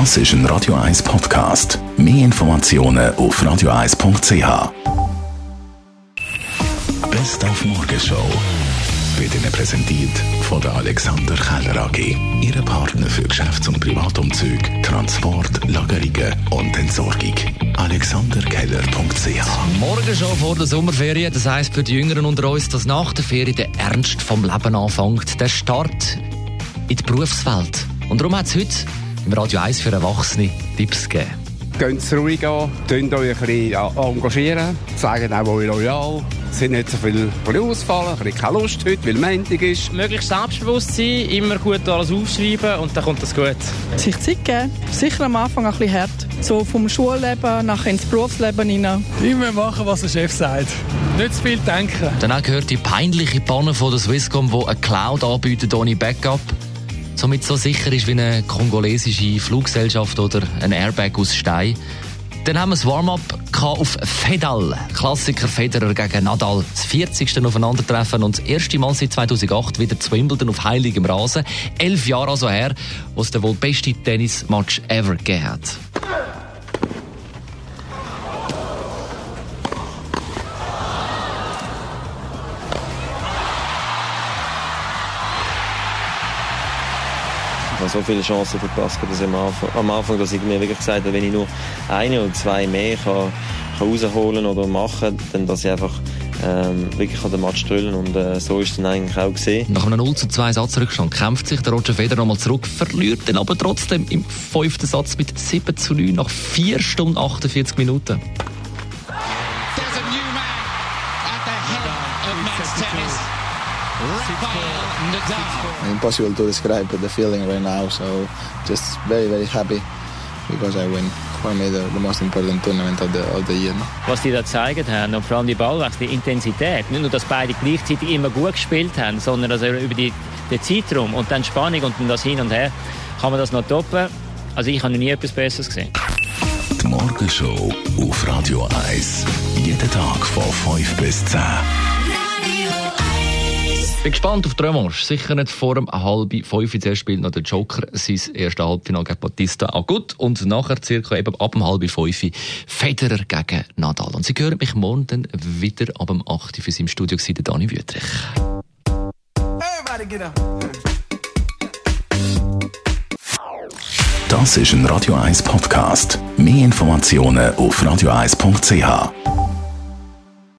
Das ist ein Radio 1 Podcast. Mehr Informationen auf radio1.ch. Best auf Morgenshow wird Ihnen präsentiert von der Alexander Keller AG. Ihre Partner für Geschäfts- und Privatumzüge, Transport, Lagerungen und Entsorgung. AlexanderKeller.ch Morgen schon vor der Sommerferien, das heisst für die Jüngeren unter uns, dass nach der Ferie der Ernst vom Leben anfängt, der Start in die Berufswelt. Und darum hat es heute im Radio 1 für Erwachsene Tipps gegeben. Geht es ruhig an, könnt euch ein bisschen engagieren, sagen auch euch loyal, sind nicht so viel ausfallen, ein bisschen keine Lust heute, weil Montag ist. Möglichst selbstbewusst sein, immer gut alles aufschreiben und dann kommt das gut. Sich Zeit geben, sicher am Anfang ein bisschen hart. So vom Schulleben nachher ins Berufsleben hinein. Immer machen, was der Chef sagt. Nicht zu viel denken. Danach gehört die peinliche Panne von der Swisscom, die eine Cloud anbietet ohne Backup. Somit so sicher ist wie eine kongolesische Fluggesellschaft oder ein Airbag aus Stein. Dann haben wir das Warm-up auf Fedal. Klassiker Federer gegen Nadal. Das 40. Aufeinandertreffen und das erste Mal seit 2008 wieder zu Wimbledon auf heiligem Rasen. Elf Jahre also her, wo es der wohl beste Tennismatch ever gegeben hat. Habe so viele Chancen verpasst, dass ich am Anfang, am Anfang dass ich mir wirklich gesagt habe, wenn ich nur eine oder zwei mehr kann, kann rausholen oder machen, dann dass ich einfach ähm, wirklich an den Match drüllen und äh, so ist es dann eigentlich auch gesehen. Nach einem 0 zu 2 Satzrückstand kämpft sich der Roger Federer nochmal zurück, verliert dann aber trotzdem im fünften Satz mit 7 zu 9 nach 4 Stunden 48 Minuten. There's a new man at the head of men's tennis. Rafael Nadal. impossible to describe the feeling right now. So just very very happy because I win. For me, the, the most important tournament of the of the year. No? Was die da gezeigt haben und vor allem die Ballwechsel, die Intensität, nicht nur, dass beide gleichzeitig immer gut gespielt haben, sondern also über die, den Zeitraum und dann Spannung und dann das Hin und Her, kann man das noch toppen. Also ich habe noch nie etwas Besseres gesehen. Die Morgenshow auf Radio 1. Jeden Tag von 5 bis 10. Bin gespannt auf die Revanche. Sicher nicht vor dem halben fünf. Zuerst spielt noch der Joker sein erstes Halbfinale gegen Batista Agut und nachher circa eben ab dem halben fünf Federer gegen Nadal. Und Sie hören mich morgen dann wieder ab dem 8. für Sie im Studio der Dani Wüttrich. Das ist ein Radio 1 Podcast. Mehr Informationen auf radio1.ch.